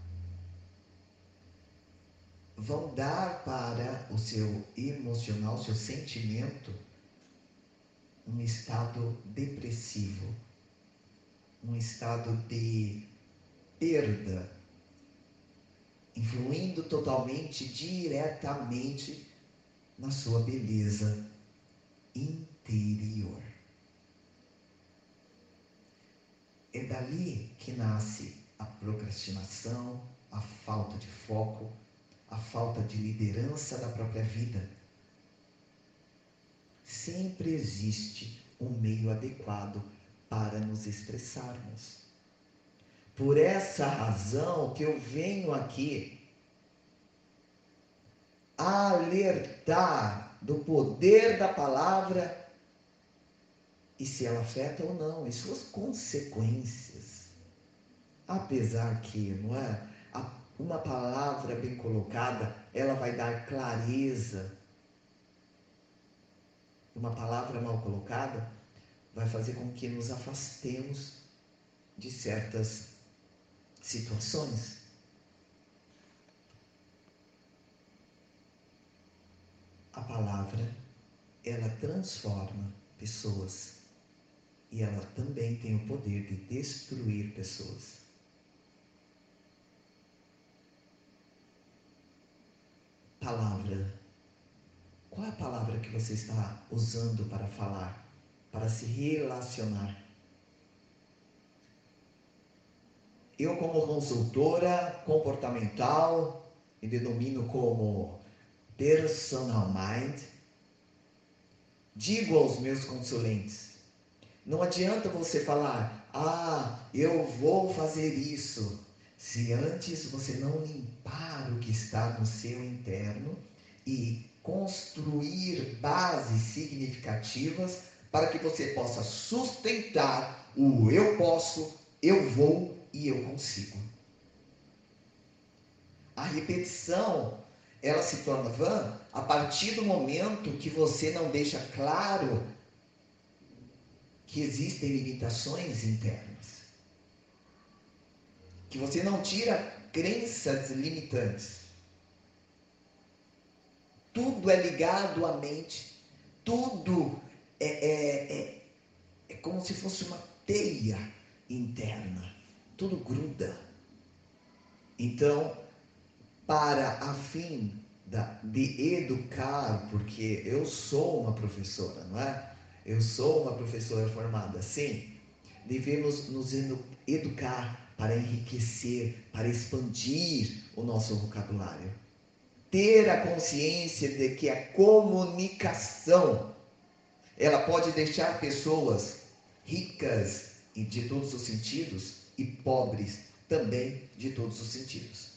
S2: vão dar para o seu emocional, seu sentimento, um estado depressivo, um estado de perda, influindo totalmente, diretamente na sua beleza interior. É dali que nasce a procrastinação, a falta de foco, a falta de liderança da própria vida. Sempre existe um meio adequado para nos expressarmos. Por essa razão que eu venho aqui alertar do poder da palavra e se ela afeta ou não, e suas consequências. Apesar que, não é? Uma palavra bem colocada, ela vai dar clareza. Uma palavra mal colocada vai fazer com que nos afastemos de certas situações. A palavra, ela transforma pessoas e ela também tem o poder de destruir pessoas. Palavra. Qual é a palavra que você está usando para falar, para se relacionar? Eu, como consultora comportamental, me denomino como personal mind, digo aos meus consulentes: não adianta você falar, ah, eu vou fazer isso, se antes você não limpar o que está no seu interno e construir bases significativas para que você possa sustentar o eu posso, eu vou e eu consigo. A repetição, ela se torna vã a partir do momento que você não deixa claro que existem limitações internas. Que você não tira crenças limitantes. Tudo é ligado à mente. Tudo é, é, é, é como se fosse uma teia interna tudo gruda. Então, para a fim da, de educar, porque eu sou uma professora, não é? Eu sou uma professora formada, sim. Devemos nos educar para enriquecer, para expandir o nosso vocabulário. Ter a consciência de que a comunicação ela pode deixar pessoas ricas de todos os sentidos e pobres também de todos os sentidos.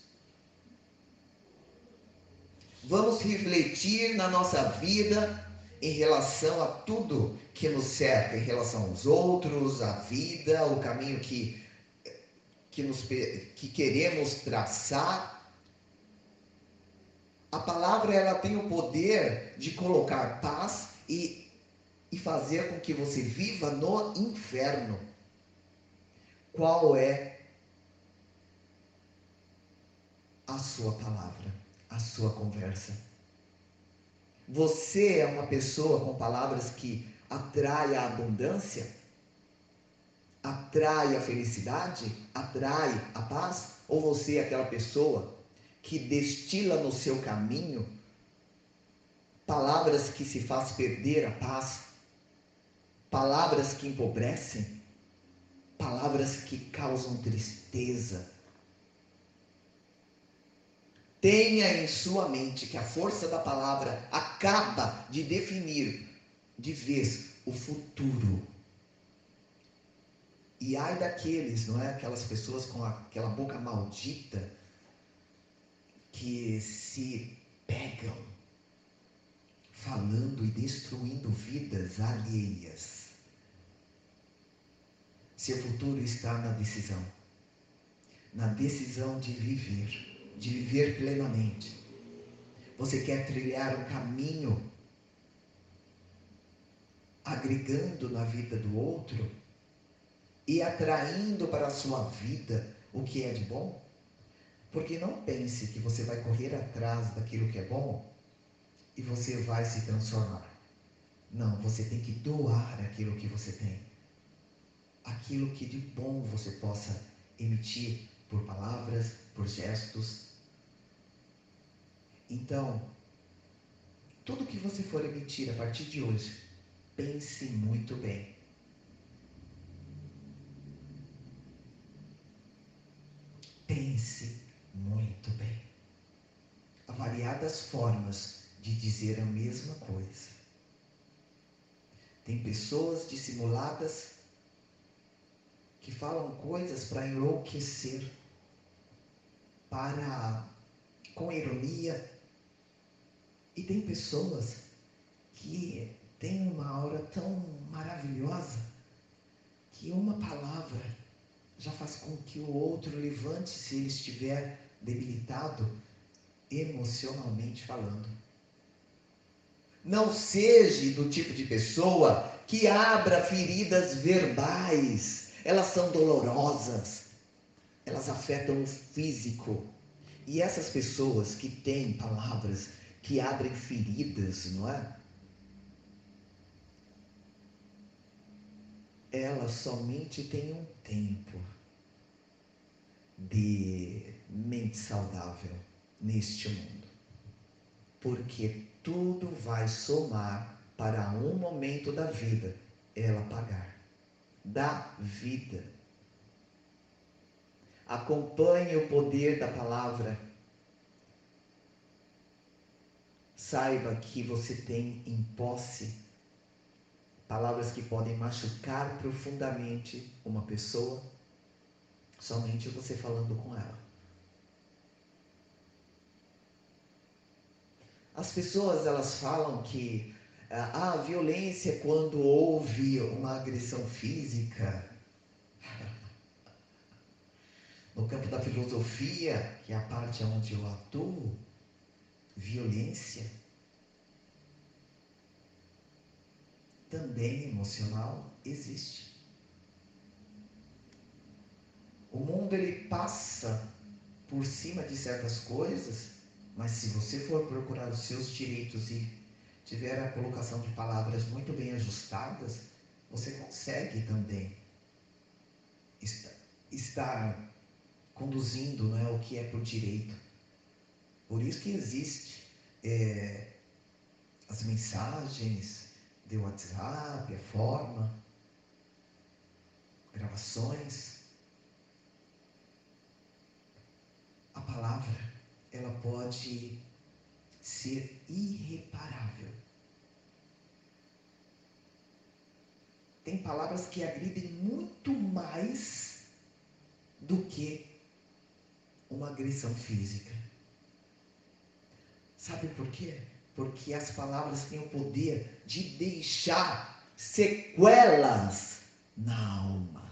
S2: Vamos refletir na nossa vida em relação a tudo que nos cerca, em relação aos outros, à vida, o caminho que, que, nos, que queremos traçar. A palavra ela tem o poder de colocar paz e, e fazer com que você viva no inferno qual é a sua palavra, a sua conversa. Você é uma pessoa com palavras que atrai a abundância, atrai a felicidade, atrai a paz? Ou você é aquela pessoa que destila no seu caminho palavras que se faz perder a paz, palavras que empobrecem, palavras que causam tristeza. Tenha em sua mente que a força da palavra acaba de definir de vez o futuro. E ai daqueles, não é? Aquelas pessoas com aquela boca maldita que se pegam falando e destruindo vidas alheias. Seu futuro está na decisão na decisão de viver, de viver plenamente. Você quer trilhar um caminho agregando na vida do outro e atraindo para a sua vida o que é de bom? Porque não pense que você vai correr atrás daquilo que é bom e você vai se transformar. Não, você tem que doar aquilo que você tem. Aquilo que de bom você possa emitir por palavras, por gestos. Então, tudo que você for emitir a partir de hoje, pense muito bem. Pense muito bem. Há variadas formas de dizer a mesma coisa. Tem pessoas dissimuladas que falam coisas para enlouquecer, para com ironia. E tem pessoas que têm uma aura tão maravilhosa que uma palavra já faz com que o outro levante se ele estiver debilitado emocionalmente falando. Não seja do tipo de pessoa que abra feridas verbais. Elas são dolorosas. Elas afetam o físico. E essas pessoas que têm palavras que abrem feridas, não é? Elas somente têm um tempo de mente saudável neste mundo. Porque tudo vai somar para um momento da vida ela pagar. Da vida. Acompanhe o poder da palavra. Saiba que você tem em posse palavras que podem machucar profundamente uma pessoa somente você falando com ela. As pessoas elas falam que a violência quando houve uma agressão física. No campo da filosofia, que é a parte onde eu atuo, violência também emocional existe. O mundo ele passa por cima de certas coisas, mas se você for procurar os seus direitos e tiver a colocação de palavras muito bem ajustadas, você consegue também estar conduzindo não é, o que é por direito. Por isso que existe é, as mensagens de WhatsApp, a forma, gravações. A palavra, ela pode ser irreparável. Tem palavras que agridem muito mais do que uma agressão física. Sabe por quê? Porque as palavras têm o poder de deixar sequelas na alma.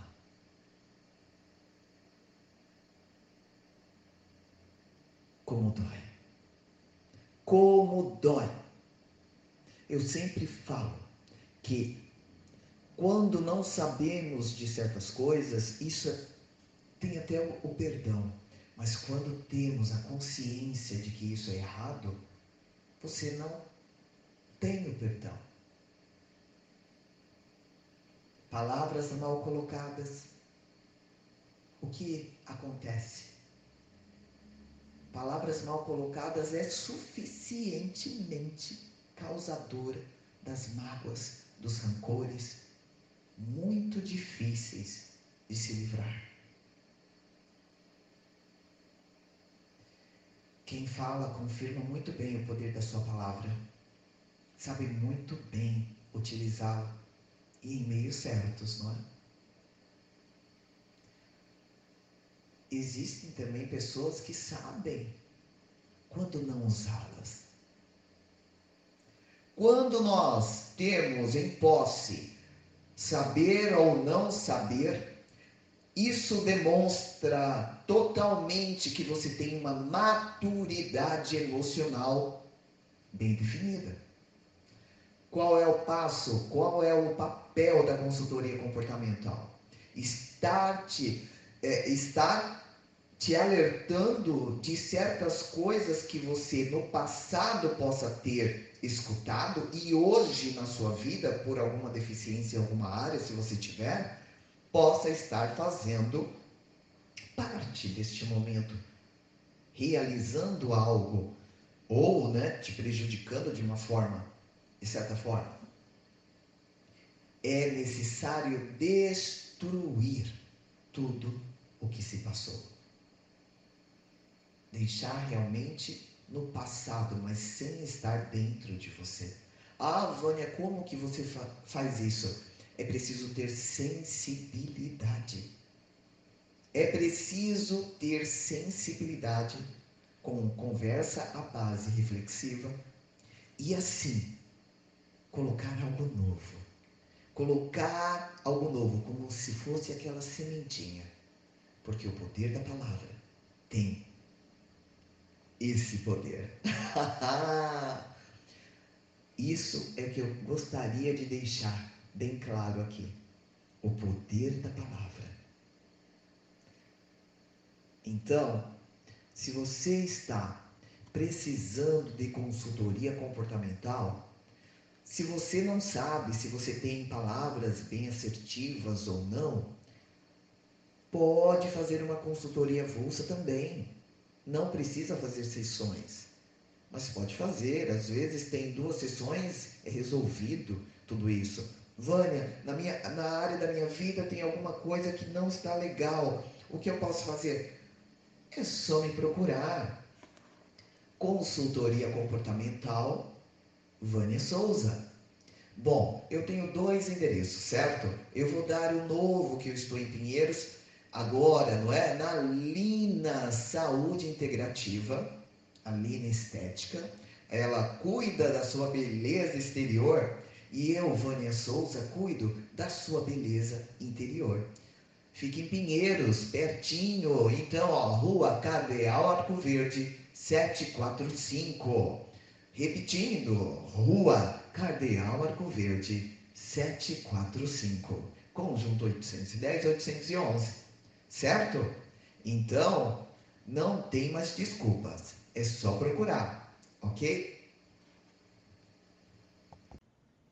S2: Como dói. Como dói. Eu sempre falo que quando não sabemos de certas coisas, isso é, tem até o, o perdão. Mas quando temos a consciência de que isso é errado, você não tem o perdão. Palavras mal colocadas. O que acontece? Palavras mal colocadas é suficientemente causadora das mágoas, dos rancores, muito difíceis de se livrar. Quem fala confirma muito bem o poder da sua palavra, sabe muito bem utilizá-la e em meios certos, não é? Existem também pessoas que sabem quando não usá-las. Quando nós temos em posse saber ou não saber, isso demonstra totalmente que você tem uma maturidade emocional bem definida. Qual é o passo? Qual é o papel da consultoria comportamental? Estar te, é, estar te alertando de certas coisas que você no passado possa ter escutado e hoje na sua vida, por alguma deficiência em alguma área, se você tiver, possa estar fazendo parte deste momento, realizando algo ou né, te prejudicando de uma forma, de certa forma. É necessário destruir tudo o que se passou deixar realmente no passado, mas sem estar dentro de você. Ah, Vânia, como que você fa faz isso? É preciso ter sensibilidade. É preciso ter sensibilidade com conversa à base reflexiva e assim colocar algo novo. Colocar algo novo como se fosse aquela sementinha. Porque o poder da palavra tem esse poder. Isso é que eu gostaria de deixar bem claro aqui. O poder da palavra. Então, se você está precisando de consultoria comportamental, se você não sabe se você tem palavras bem assertivas ou não, pode fazer uma consultoria avulsa também. Não precisa fazer sessões, mas pode fazer. Às vezes tem duas sessões, é resolvido tudo isso. Vânia, na, minha, na área da minha vida tem alguma coisa que não está legal. O que eu posso fazer? É só me procurar. Consultoria comportamental, Vânia Souza. Bom, eu tenho dois endereços, certo? Eu vou dar o novo que eu estou em Pinheiros, agora, não é? Na Lina Saúde Integrativa, a Lina Estética, ela cuida da sua beleza exterior e eu, Vânia Souza, cuido da sua beleza interior. Fica em Pinheiros, pertinho. Então, ó, Rua Cardeal Arco Verde, 745. Repetindo, Rua Cardeal Arco Verde, 745. Conjunto 810 811 certo? Então, não tem mais desculpas, é só procurar, ok?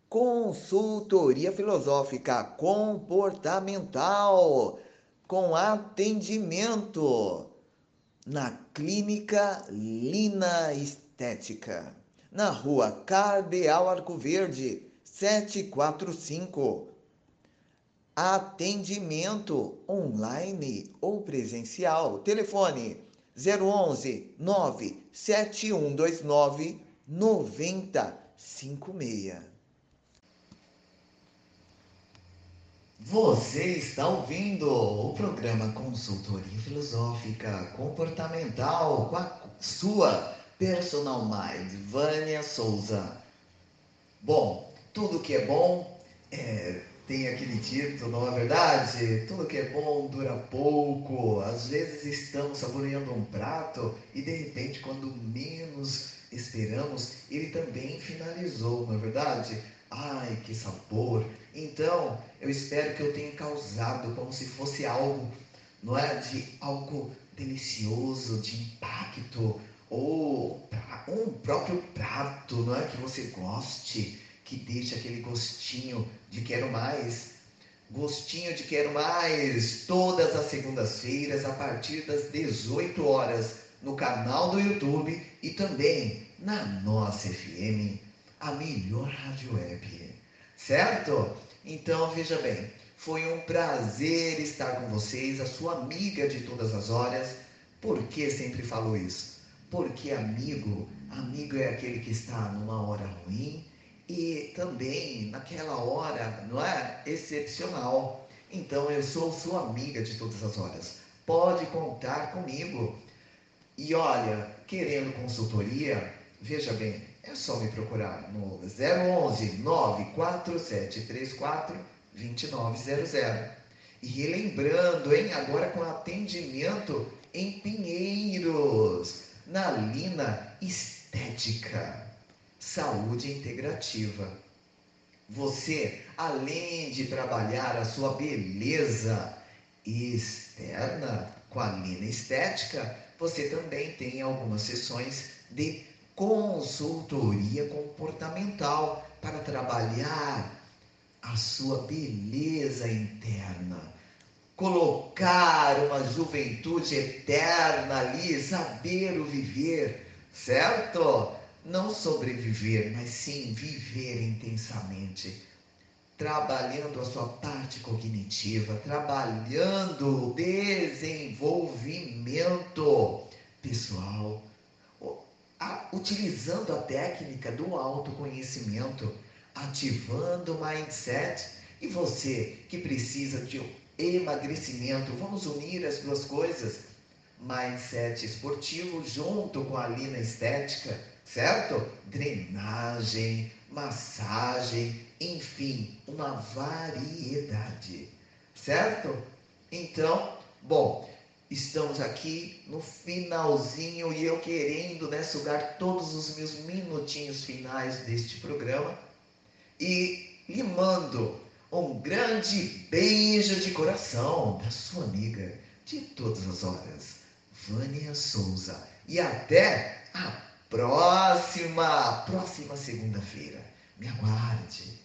S2: Consultoria filosófica comportamental com atendimento na Clínica Lina Estética, na Rua Cardeal Arco Verde, 745 atendimento online ou presencial. Telefone 011 97129 9056. Você está ouvindo o programa Consultoria Filosófica Comportamental com a sua personal mind, Vânia Souza. Bom, tudo que é bom é tem aquele título, não é verdade? Tudo que é bom dura pouco. Às vezes estamos saboreando um prato e de repente, quando menos esperamos, ele também finalizou, não é verdade? Ai, que sabor! Então, eu espero que eu tenha causado como se fosse algo, não é? De algo delicioso, de impacto, ou um próprio prato, não é? Que você goste que deixa aquele gostinho de quero mais. Gostinho de quero mais, todas as segundas-feiras, a partir das 18 horas, no canal do YouTube e também na nossa FM. a melhor rádio web. Certo? Então, veja bem, foi um prazer estar com vocês, a sua amiga de todas as horas. Por que sempre falo isso? Porque amigo, amigo é aquele que está numa hora ruim e também naquela hora, não é? Excepcional. Então eu sou sua amiga de todas as horas. Pode contar comigo. E olha, querendo consultoria, veja bem, é só me procurar no 011 94734 2900. E relembrando, hein, agora com atendimento em Pinheiros, na Lina Estética, Saúde Integrativa. Você, além de trabalhar a sua beleza externa com a Lina Estética, você também tem algumas sessões de consultoria comportamental para trabalhar a sua beleza interna. Colocar uma juventude eterna ali, saber o viver, certo? Não sobreviver, mas sim viver intensamente. Trabalhando a sua parte cognitiva, trabalhando o desenvolvimento pessoal, utilizando a técnica do autoconhecimento ativando o mindset. E você que precisa de um emagrecimento, vamos unir as duas coisas. Mindset esportivo junto com a lina estética, certo? Drenagem, massagem, enfim, uma variedade, certo? Então, bom, estamos aqui no finalzinho e eu querendo né, sugar todos os meus minutinhos finais deste programa e lhe mando um grande beijo de coração da sua amiga de todas as horas, Vânia Souza. E até a próxima, próxima segunda-feira. Me aguarde.